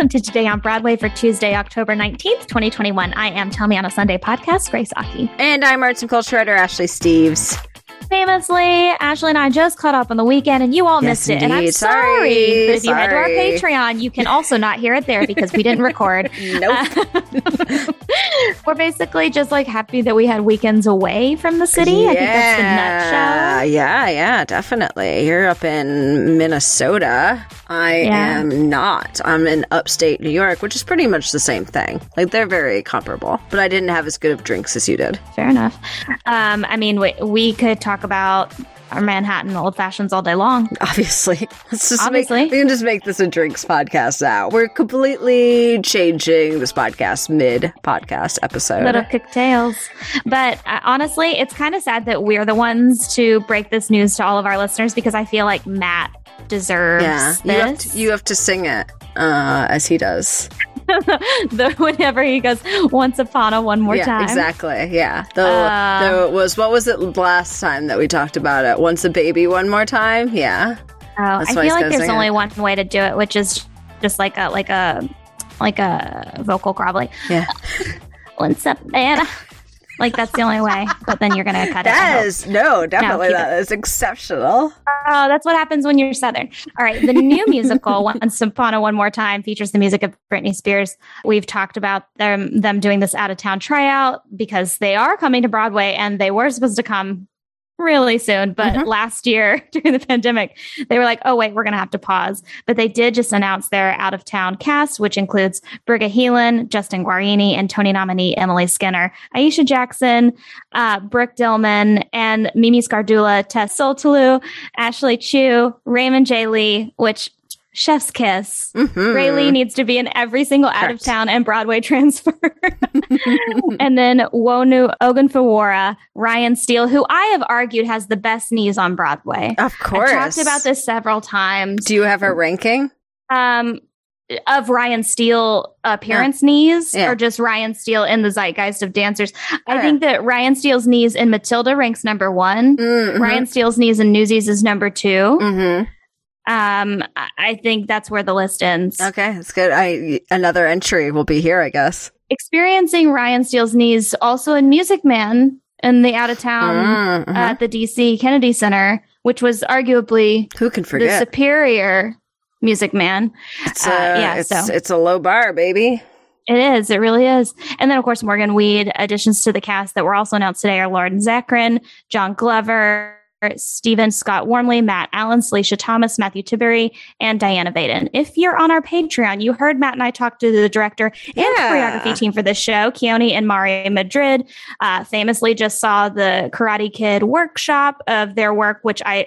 welcome to Today on Broadway for Tuesday, October 19th, 2021. I am Tell Me on a Sunday podcast, Grace Aki. And I'm arts and culture writer Ashley Steves. Famously, Ashley and I just caught up on the weekend and you all Yes, missed it. And I'm sorry. Sorry. But if you head to our Patreon, you can also not hear it there because we didn't record. Nope. Uh, we're basically just like happy that we had weekends away from the city. I think that's the nutshell. Yeah, yeah, definitely. You're up in Minnesota. I Yeah. am not. I'm in upstate New York, which is pretty much the same thing. Like they're very comparable. But I didn't have as good of drinks as you did. Fair enough. Um, I mean, we, we could talk about our Manhattan old fashions all day long. Obviously. Let's just Obviously. make we can just make this a drinks podcast now. We're completely changing this podcast mid podcast episode. Little cocktails. But uh, honestly, it's kind of sad that we're the ones to break this news to all of our listeners because I feel like Matt deserves yeah. You have, to, you have to sing it uh, as he does. the, whenever he goes once upon a one more yeah, time. exactly. Yeah. The, Uh, there was what was it last time that we talked about it? Once a baby, one more time. Yeah. Oh, I feel like there's only it. one way to do it, which is just like a like a like a vocal groveling. Yeah. Once up and like that's the only way. But then you're gonna cut it. I That is no, definitely keep that is exceptional. Oh, that's what happens when you're Southern. All right. The new musical, Once Upon a One More Time, features the music of Britney Spears. We've talked about them, them doing this out of town tryout because they are coming to Broadway and they were supposed to come really soon. But Mhm. last year during the pandemic, they were like, oh, wait, we're going to have to pause. But they did just announce their out of town cast, which includes Briga Heelan, Justin Guarini, and Tony nominee Emily Skinner, Aisha Jackson, uh, Brooke Dillman, and Mimi Scardula, Tess Soltau, Ashley Chiu, Raymond J. Lee, which chef's kiss. Mhm. Ray Lee needs to be in every single out of town and Broadway transfer. and then Wonu Ogunfowora, Ryan Steele, who I have argued has the best knees on Broadway. Of course. I've talked about this several times. Do you have a ranking? Um, of Ryan Steele appearance knees, Yeah. or just Ryan Steele in the zeitgeist of dancers. I Okay. think that Ryan Steele's knees in Matilda ranks number one. Mm-hmm. Ryan Steele's knees in Newsies is number two. hmm Um, I- think that's where the list ends. Okay, that's good. I another entry will be here, I guess. Experiencing Ryan Steele's knees also in Music Man in the out of town Mhm, mhm. at the DC Kennedy Center, which was arguably Who can forget the superior Music Man. it's, uh, uh, yeah, it's, so- it's a low bar, baby. It is. It really is. And then, of course, Morgan Weed. Additions to the cast that were also announced today are Lauren Zakrin, John Glover, Stephen Scott Wormley, Matt Allen, Celicia Thomas, Matthew Tiberi, and Diana Baden. If you're on our Patreon, you heard Matt and I talk to the director and Yeah. choreography team for this show, Keone and Mari Madrid. Uh, famously, just saw the Karate Kid workshop of their work, which I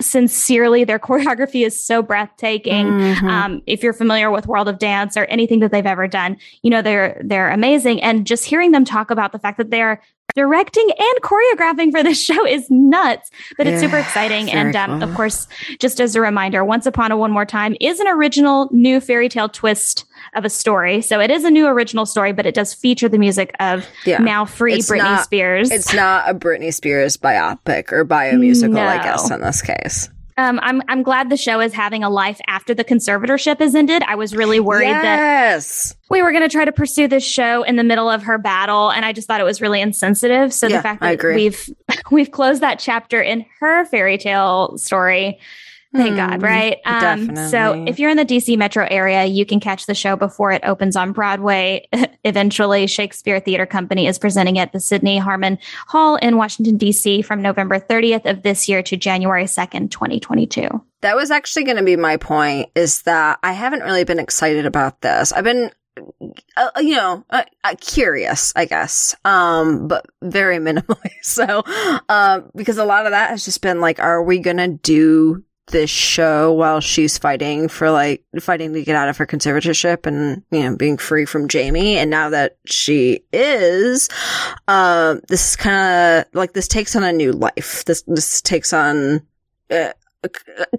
sincerely, their choreography is so breathtaking. Mhm. Um, if you're familiar with World of Dance or anything that they've ever done, you know they're they're amazing. And just hearing them talk about the fact that they're directing and choreographing for this show is nuts. But it's super exciting. And um, cool. of course, just as a reminder, Once Upon a One More Time is an original new fairy tale twist of a story. So it is a new original story, but it does feature the music of Yeah. now free It's Britney not- Spears. It's not a Britney Spears biopic or biomusical, I No. guess, in this case. Um, I'm I'm glad the show is having a life after the conservatorship has ended. I was really worried that yes. we were going to try to pursue this show in the middle of her battle and i just thought it was really insensitive so Yeah, the fact that we've we've closed that chapter in her fairy tale story thank Hmm, god right um so if you're in the dc metro area you can catch the show before it opens on broadway eventually shakespeare theater company is presenting at the sidney harman hall in washington dc from november 30th of this year to january 2nd 2022 That was actually going to be my point is that I haven't really been excited about this. I've been, uh, you know, uh, uh, curious, I guess, um, but very minimally. So, um, because a lot of that has just been like, are we going to do this show while she's fighting for like fighting to get out of her conservatorship and you know being free from Jamie. And now that she is um this is kind of like this takes on a new life. This this takes on uh,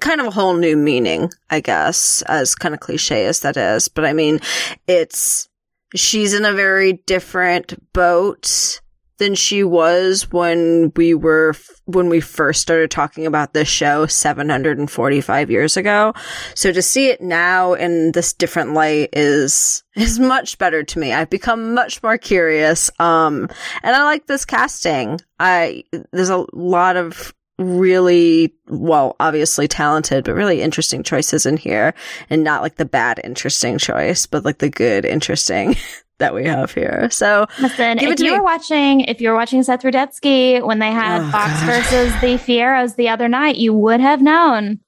kind of a whole new meaning, I guess, as kind of cliche as that is. But I mean, it's, she's in a very different boat than she was when we were when we first started talking about this show 745 years ago. So to see it now in this different light is is much better to me. I've become much more curious um and I like this casting. I there's a lot of really well obviously talented but really interesting choices in here and not like the bad interesting choice but like the good interesting that we have here. So listen, if you me. were watching, if you were watching Seth Rudetsky when they had oh, Fox God. versus the Fiyeros the other night, you would have known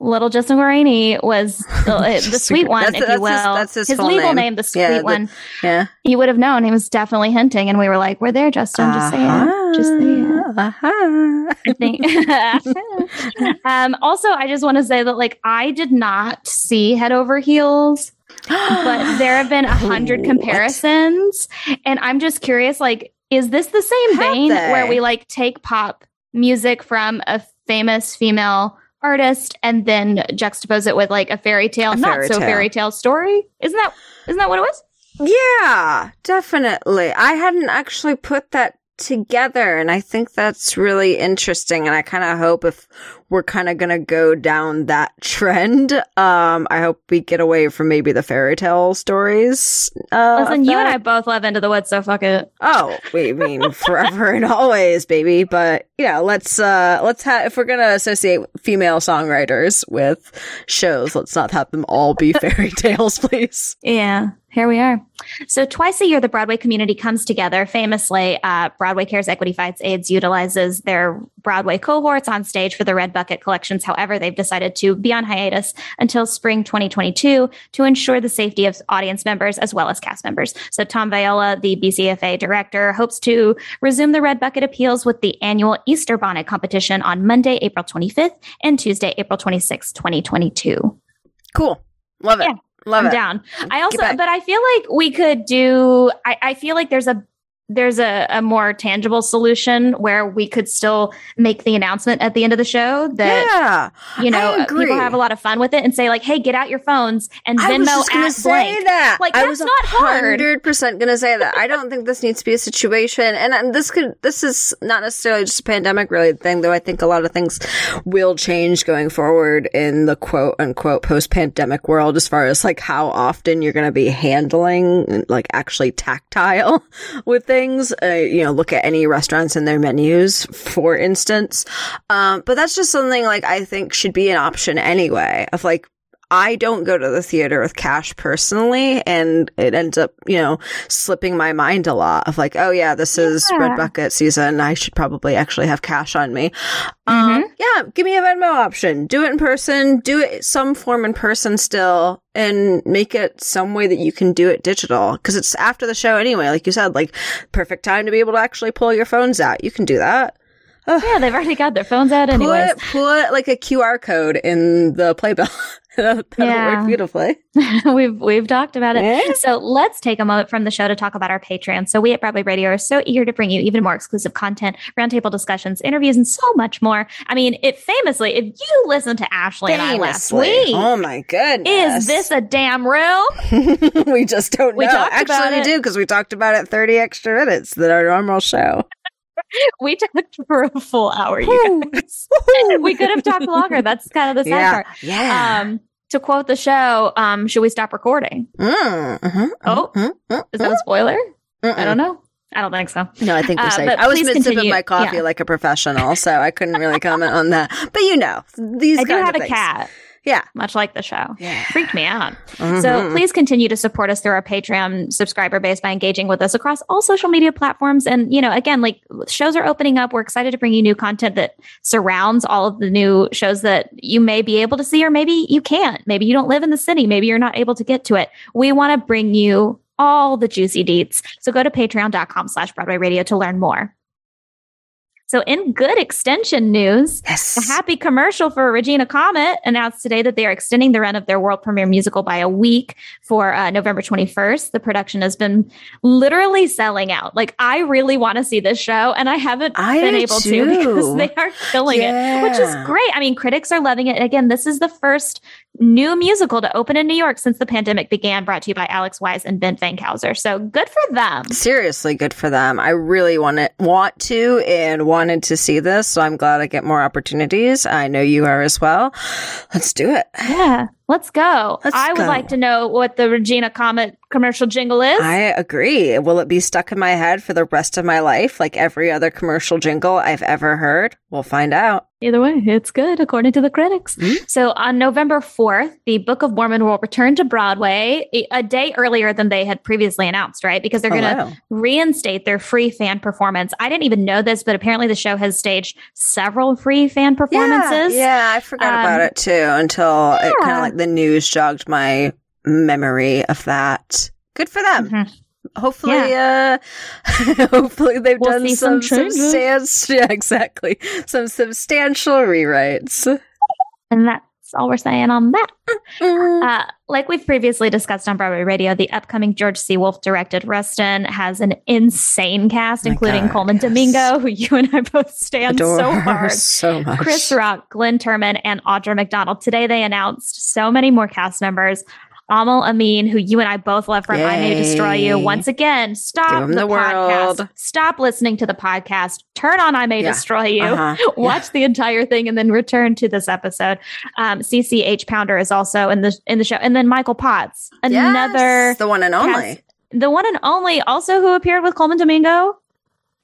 little Justin Guarini was the, the sweet one, if you will. His, that's his, his legal name. name. the sweet yeah, the, one. Yeah. You would have known. He was definitely hinting, and we were like, "We're there, Justin. Uh-huh. Just say it. Just say it." Uh-huh. um, also, I just want to say that, like, I did not see Head Over Heels but there have been a hundred comparisons, and I'm just curious, like, is this the same have vein they? where we like take pop music from a famous female artist and then juxtapose it with like a fairy tale, a not fairy so tale. fairy tale story? Isn't that isn't that what it was? Yeah, definitely. I hadn't actually put that together. And I think that's really interesting. And I kind of hope if we're kind of going to go down that trend, um, I hope we get away from maybe the fairy tale stories. Uh, Listen, you and I both love Into the Woods, so fuck it. Oh, we mean forever and always, baby. But yeah, let's, uh, let's have, if we're going to associate female songwriters with shows, let's not have them all be fairy tales, please. Yeah here we are. So twice a year, the Broadway community comes together. Famously, uh, Broadway Cares Equity Fights AIDS utilizes their Broadway cohorts on stage for the Red Bucket collections. However, they've decided to be on hiatus until spring 2022 to ensure the safety of audience members as well as cast members. So Tom Viola, the BCFA director, hopes to resume the Red Bucket appeals with the annual Easter Bonnet competition on Monday, April 25th and Tuesday, April 26th, 2022. Cool. Love it. Yeah. Love I'm it. down. I also, but I feel like we could do. I, I feel like there's a there's a, a more tangible solution where we could still make the announcement at the end of the show that yeah, you know people have a lot of fun with it and say like hey get out your phones and Venmo I was just gonna say blank. that. Like that's I was not hard. 100% gonna say that. I don't think this needs to be a situation and, and this could this is not necessarily just a pandemic related thing though I think a lot of things will change going forward in the quote unquote post pandemic world as far as like how often you're gonna be handling like actually tactile with things things. Uh, you know, look at any restaurants and their menus, for instance. Um, but that's just something like I think should be an option anyway of like, I don't go to the theater with cash personally, and it ends up, you know, slipping my mind a lot of like, oh yeah, this is yeah. red bucket season. I should probably actually have cash on me. Um, mm-hmm. Um, yeah, give me a Venmo option. Do it in person. Do it some form in person still, and make it some way that you can do it digital because it's after the show anyway. Like you said, like perfect time to be able to actually pull your phones out. You can do that. Yeah, they've already got their phones out anyway. Put, put like a QR code in the playbill. That'll yeah. work beautifully. we've we've talked about it. Yeah. So let's take a moment from the show to talk about our Patreon. So we at Broadway Radio are so eager to bring you even more exclusive content, roundtable discussions, interviews, and so much more. I mean, it famously, if you listen to Ashley famously. and I last week, oh my goodness, is this a damn room? we just don't know. We Actually, we do because we talked about it thirty extra minutes than our normal show. we talked for a full hour, you guys. we could have talked longer. That's kind of the sad yeah. part. Yeah. Um, to quote the show, um, should we stop recording? Mm, mm-hmm, oh, mm-hmm, is that a spoiler? I don't know. I don't think so. No, I think we're uh, safe. I was sipping my coffee yeah. like a professional, so I couldn't really comment on that. But you know, these I do have a cat. Yeah. Much like the show. Yeah. Freaked me out. Mm-hmm. So please continue to support us through our Patreon subscriber base by engaging with us across all social media platforms. And, you know, again, like shows are opening up. We're excited to bring you new content that surrounds all of the new shows that you may be able to see, or maybe you can't. Maybe you don't live in the city. Maybe you're not able to get to it. We want to bring you all the juicy deets. So go to patreon.com slash Broadway radio to learn more. So, in good extension news, yes. a happy commercial for Regina Comet announced today that they are extending the run of their world premiere musical by a week for uh, November 21st. The production has been literally selling out. Like, I really want to see this show, and I haven't I been able too. to because they are killing yeah. it, which is great. I mean, critics are loving it. Again, this is the first new musical to open in New York since the pandemic began, brought to you by Alex Wyse and Ben Fankhauser. So good for them. Seriously, good for them. I really want to, want to and wanted to see this. So I'm glad I get more opportunities. I know you are as well. Let's do it. Yeah. Let's go. Let's I would go. like to know what the Regina Comet commercial jingle is. I agree. Will it be stuck in my head for the rest of my life like every other commercial jingle I've ever heard? We'll find out. Either way, it's good according to the critics. Mhm. So on November 4th, the Book of Mormon will return to Broadway a- day earlier than they had previously announced, right? Because they're Oh, going to wow. reinstate their free fan performance. I didn't even know this, but apparently the show has staged several free fan performances. Yeah, yeah, I forgot about Um, it too until it kind of like the news jogged my memory of that. Good for them. Mhm. Hopefully, uh, hopefully they've We'll done some, some yeah, exactly, some substantial rewrites. And that's all we're saying on that. Mm. Uh, like we've previously discussed on Broadway Radio, the upcoming George C. Wolfe directed Rustin has an insane cast, including God, Colman yes. Domingo, who you and I both stand Adore so hard. so much. Chris Rock, Glenn Turman, and Audra McDonald. Today they announced so many more cast members. Ami Ameen, who you and I both love from I May Destroy You. Once again, stop 'em the podcast. Stop listening to the podcast. Turn on I May Yeah. Destroy You. Uh-huh. Watch the entire thing and then return to this episode. Um, CCH Pounder is also in the in the show, and then Michael Potts, Yes, another the one and only. cast- the one and only, also who appeared with Colman Domingo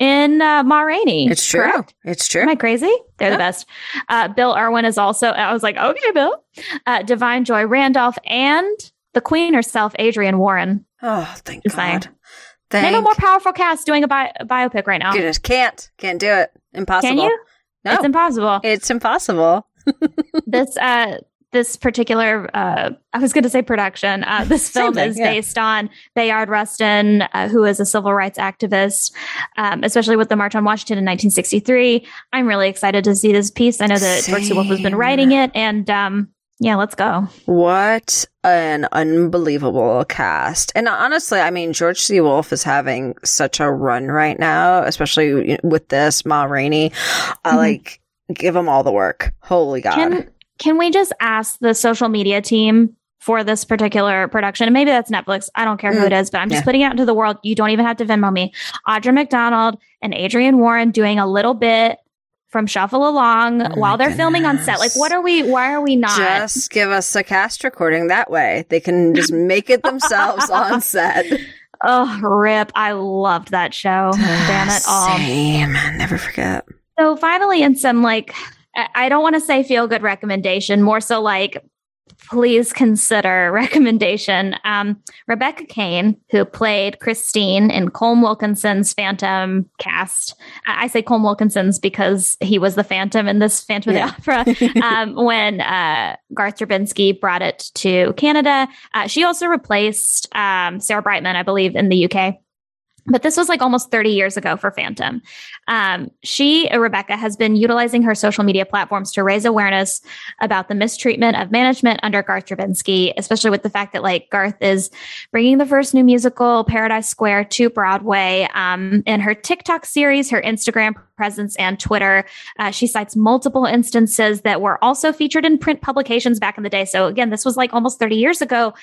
in uh, Ma Rainey. It's true. correct? It's true. Am I crazy? They're Yeah. the best. Uh, Bill Irwin is also, I was like, okay, Bill. Uh, Da'Vine Joy Randolph and the queen herself, Adrienne Warren. oh, thank Just saying. God. Thank Name a more powerful cast doing a, bi- a biopic right now. goodness. Can't. Can't do it. Impossible. Can you? No. It's impossible. It's impossible. this uh this particular uh I was going to say production. Uh this film thing, is yeah. based on Bayard Rustin, uh, who is a civil rights activist, um, especially with the March on Washington in 1963. I'm really excited to see this piece. I know that George C. Wolfe has been writing it and um yeah, let's go. What an unbelievable cast. And honestly, I mean, George C. Wolfe is having such a run right now, especially with this Ma Rainey. I Mhm. like give him all the work. Holy God. Can can we just ask the social media team for this particular production? And maybe that's Netflix. I don't care who Mm, it is, but I'm just yeah. putting it out into the world. You don't even have to Venmo me. Audra McDonald and Adrienne Warren doing a little bit from Shuffle Along Oh while they're filming on set. Like, what are we? Why are we not? just give us a cast recording that way. They can just make it themselves on set. oh, rip! I loved that show. Damn it all. Same. Never forget. So finally, in some like, I don't want to say feel good recommendation, more so like, please consider recommendation. Um, Rebecca Caine, who played Christine in Colm Wilkinson's Phantom cast. I, say Colm Wilkinson's because he was the Phantom in this Phantom Yeah. of the Opera. um, when uh, Garth Drabinsky brought it to Canada, uh, she also replaced um, Sarah Brightman, I believe, in the UK. But this was like almost 30 years ago for Phantom. Um, she, uh, Rebecca, has been utilizing her social media platforms to raise awareness about the mistreatment of management under Garth Drabinsky, especially with the fact that like Garth is bringing the first new musical, Paradise Square, to Broadway. Um, in her TikTok series, her Instagram presence, and Twitter, uh, she cites multiple instances that were also featured in print publications back in the day. So again, this was like almost 30 years ago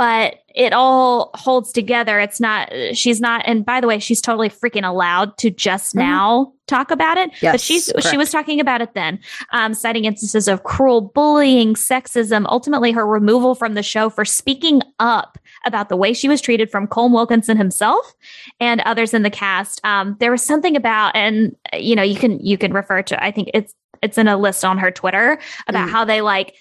but it all holds together. It's not, she's not, and by the way, she's totally freaking allowed to just Mhm. now talk about it. Yes, but she's, she was talking about it then, um, citing instances of cruel bullying, sexism, ultimately her removal from the show for speaking up about the way she was treated from Colm Wilkinson himself and others in the cast. Um, there was something about, and you know, you can, you can refer to, I think it's, it's in a list on her Twitter about Mhm. how they like,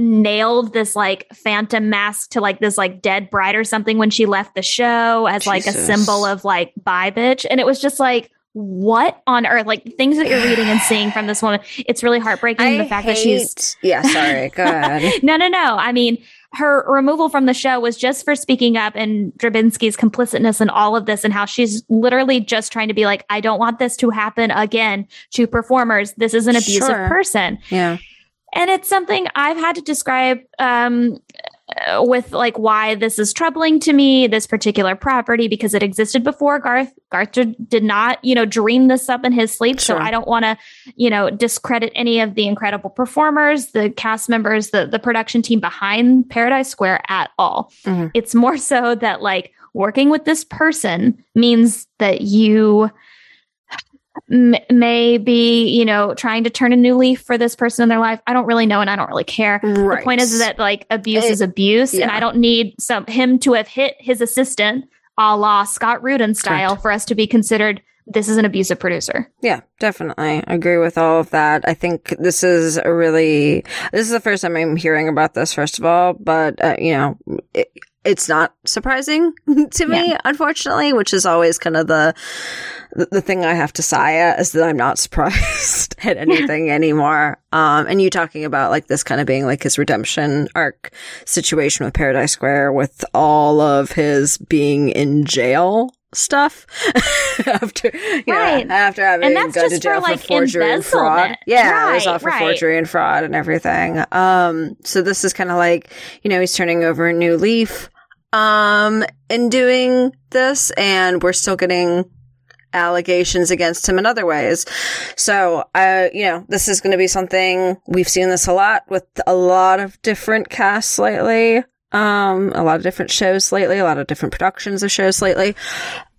nailed this like phantom mask to like this like dead bride or something when she left the show as like a symbol of like bye bitch and it was just like what on earth like things that you're reading and seeing from this woman it's really heartbreaking the fact that she's Yeah, sorry. Go ahead. no no no i mean her removal from the show was just for speaking up and Drabinsky's complicitness in all of this and how she's literally just trying to be like, I don't want this to happen again to performers. This is an abusive Sure. person Yeah. And it's something I've had to describe um, uh, with like why this is troubling to me, this particular property, because it existed before Garth. Garth did not, you know, dream this up in his sleep. Sure. So I don't want to, you know, discredit any of the incredible performers, the cast members, the the production team behind Paradise Square at all. Mm-hmm. It's more so that like working with this person means that you m- may be, you know, trying to turn a new leaf for this person in their life. I don't really know and I don't really care. Right. The point is that like abuse it, is abuse yeah. and I don't need some him to have hit his assistant a la Scott Rudin style Correct. for us to be considered this is an abusive producer. Yeah, definitely. I agree with all of that. I think this is a really, this is the first time I'm hearing about this, first of all, but, uh, you know, it, it's not surprising to me, yeah. unfortunately, which is always kind of the, the, thing I have to sigh at is that I'm not surprised at anything anymore. Um, and you talking about like this kind of being like his redemption arc situation with Paradise Square with all of his being in jail stuff after you right. know, after having gone to jail for, like, for forgery and fraud. Yeah, right, it was all for right. forgery and fraud and everything. Um, so this is kind of like you know he's turning over a new leaf um in doing this, and we're still getting allegations against him in other ways. So, uh, you know, this is going to be something we've seen this a lot with a lot of different casts lately um, a lot of different shows lately, a lot of different productions of shows lately.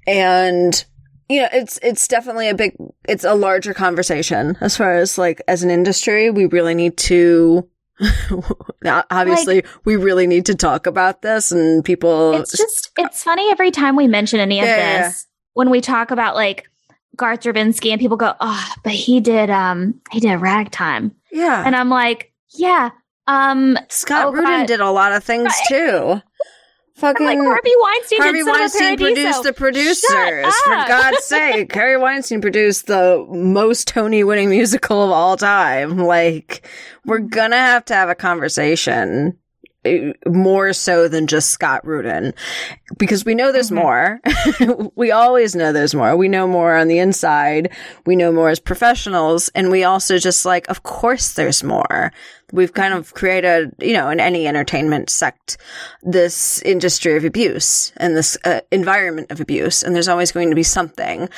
And, you know, it's, it's definitely a big, it's a larger conversation as far as like, as an industry, we really need to obviously like, we really need to talk about this and people it's just it's funny every time we mention any of yeah, this when we talk about like garth drabinsky and people go oh but he did um he did ragtime yeah and i'm like yeah um, Scott oh, Rudin God. did a lot of things right. too. Fucking like Harvey Weinstein. Harvey Weinstein produced the producers. For God's sake, Harvey Weinstein produced the most Tony-winning musical of all time. Like, we're gonna have to have a conversation more so than just Scott Rudin because we know there's mm-hmm. more. we always know there's more. We know more on the inside. We know more as professionals. And we also just like, of course there's more. We've kind of created, you know, in any entertainment sect, this industry of abuse and this uh, environment of abuse. And there's always going to be something.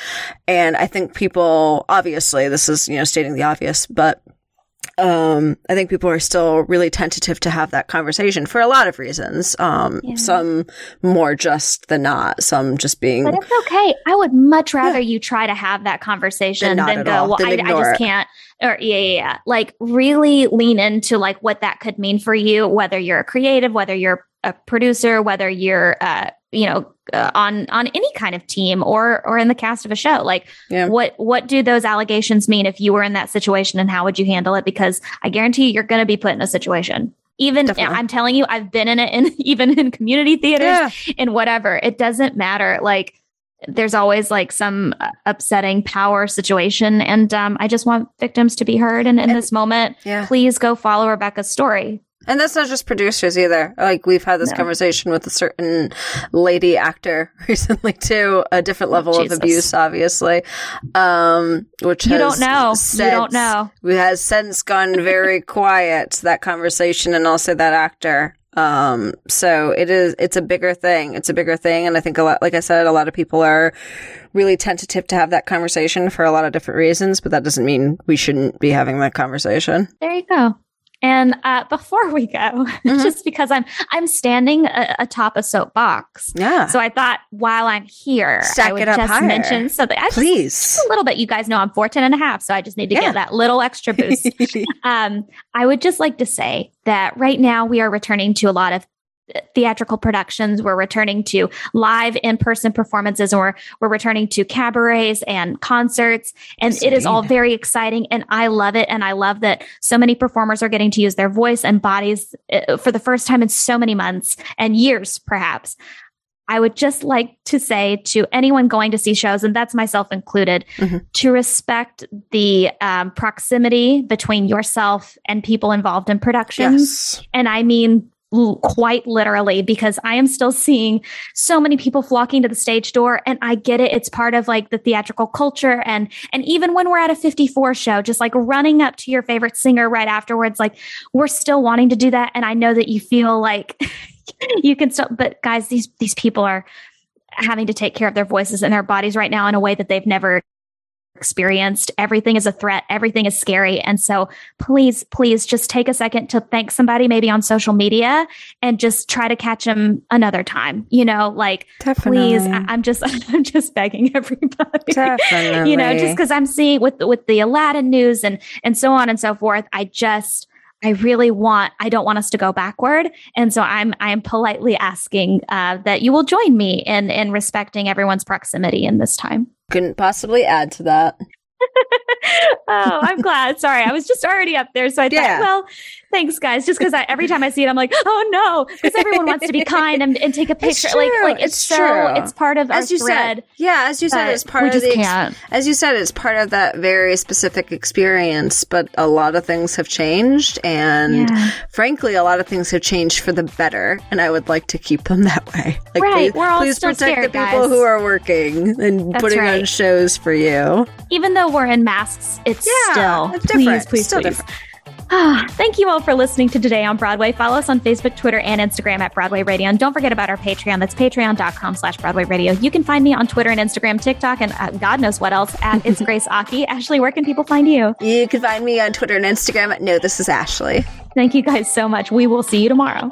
And I think people, obviously, this is, you know, stating the obvious, but um, I think people are still really tentative to have that conversation for a lot of reasons. Um, yeah. some more just than not, some just being. But it's okay. I would much rather yeah. you try to have that conversation than, than go, all. well, I, I, just it. can't. Or yeah, yeah, yeah. Like really lean into like what that could mean for you, whether you're a creative, whether you're a producer, whether you're, uh, you know, uh, on on any kind of team or or in the cast of a show like yeah. what what do those allegations mean if you were in that situation and how would you handle it because i guarantee you're going to be put in a situation even Definitely. i'm telling you i've been in it in even in community theaters yeah. and whatever it doesn't matter like there's always like some uh, upsetting power situation and um, i just want victims to be heard and in and, this moment yeah. please go follow rebecca's story and that's not just producers either. Like we've had this no. conversation with a certain lady actor recently too, a different level oh, of abuse, obviously. Um, which you don't know. Since, you don't know. We Has since gone very quiet. That conversation, and also that actor. Um, so it is. It's a bigger thing. It's a bigger thing, and I think a lot. Like I said, a lot of people are really tentative to have that conversation for a lot of different reasons, but that doesn't mean we shouldn't be having that conversation. There you go. And uh, before we go, mm-hmm. just because I'm I'm standing a- atop a soapbox, yeah. So I thought while I'm here, Stack I would just higher. mention something. I Please, just, just, a little bit. You guys know I'm 14 and a half, so I just need to yeah. get that little extra boost. um, I would just like to say that right now we are returning to a lot of theatrical productions. We're returning to live in-person performances and we're, we're returning to cabarets and concerts. And it is all very exciting. And I love it. And I love that so many performers are getting to use their voice and bodies uh, for the first time in so many months and years, perhaps. I would just like to say to anyone going to see shows, and that's myself included, mm-hmm. to respect the um, proximity between yourself and people involved in productions. Yes. And I mean quite literally because I am still seeing so many people flocking to the stage door and I get it it's part of like the theatrical culture and and even when we're at a 54 show just like running up to your favorite singer right afterwards like we're still wanting to do that and I know that you feel like you can still, but guys, these these people are having to take care of their voices and their bodies right now in a way that they've never experienced. Everything is a threat. Everything is scary. And so please, please just take a second to thank somebody maybe on social media and just try to catch them another time. You know, like Definitely. please, I, am just, I'm just begging everybody. Definitely. you know, just because I'm seeing with, with the Aladdin news and, and so on and so forth, I just, I really want, I don't want us to go backward. And so I'm, I'm politely asking uh, that you will join me in, in respecting everyone's proximity in this time. Couldn't possibly add to that. oh, I'm glad. Sorry, I was just already up there, so I yeah. thought, well, thanks, guys. Just because every time I see it, I'm like, oh no, because everyone wants to be kind and, and take a picture. Like, like it's, it's so true. it's part of as you thread. Said, yeah, as you said, it's part of the. Can't. As you said, it's part of that very specific experience. But a lot of things have changed, and yeah. frankly, a lot of things have changed for the better. And I would like to keep them that way. Like, right, please, we're all please protect scared, the people guys. who are working and That's putting right. on shows for you. Even though we're masks, it's yeah, still it's please, please, still please. Different. Ah, thank you all for listening to Today on Broadway. Follow us on Facebook, Twitter, and Instagram at Broadway Radio. And don't forget about our Patreon. That's patreon.com slash Broadway Radio. You can find me on Twitter and Instagram, TikTok, and uh, God knows what else at It's Grace Aki. Ashley, where can people find you? You can find me on Twitter and Instagram at No, This is Ashley. Thank you guys so much. We will see you tomorrow.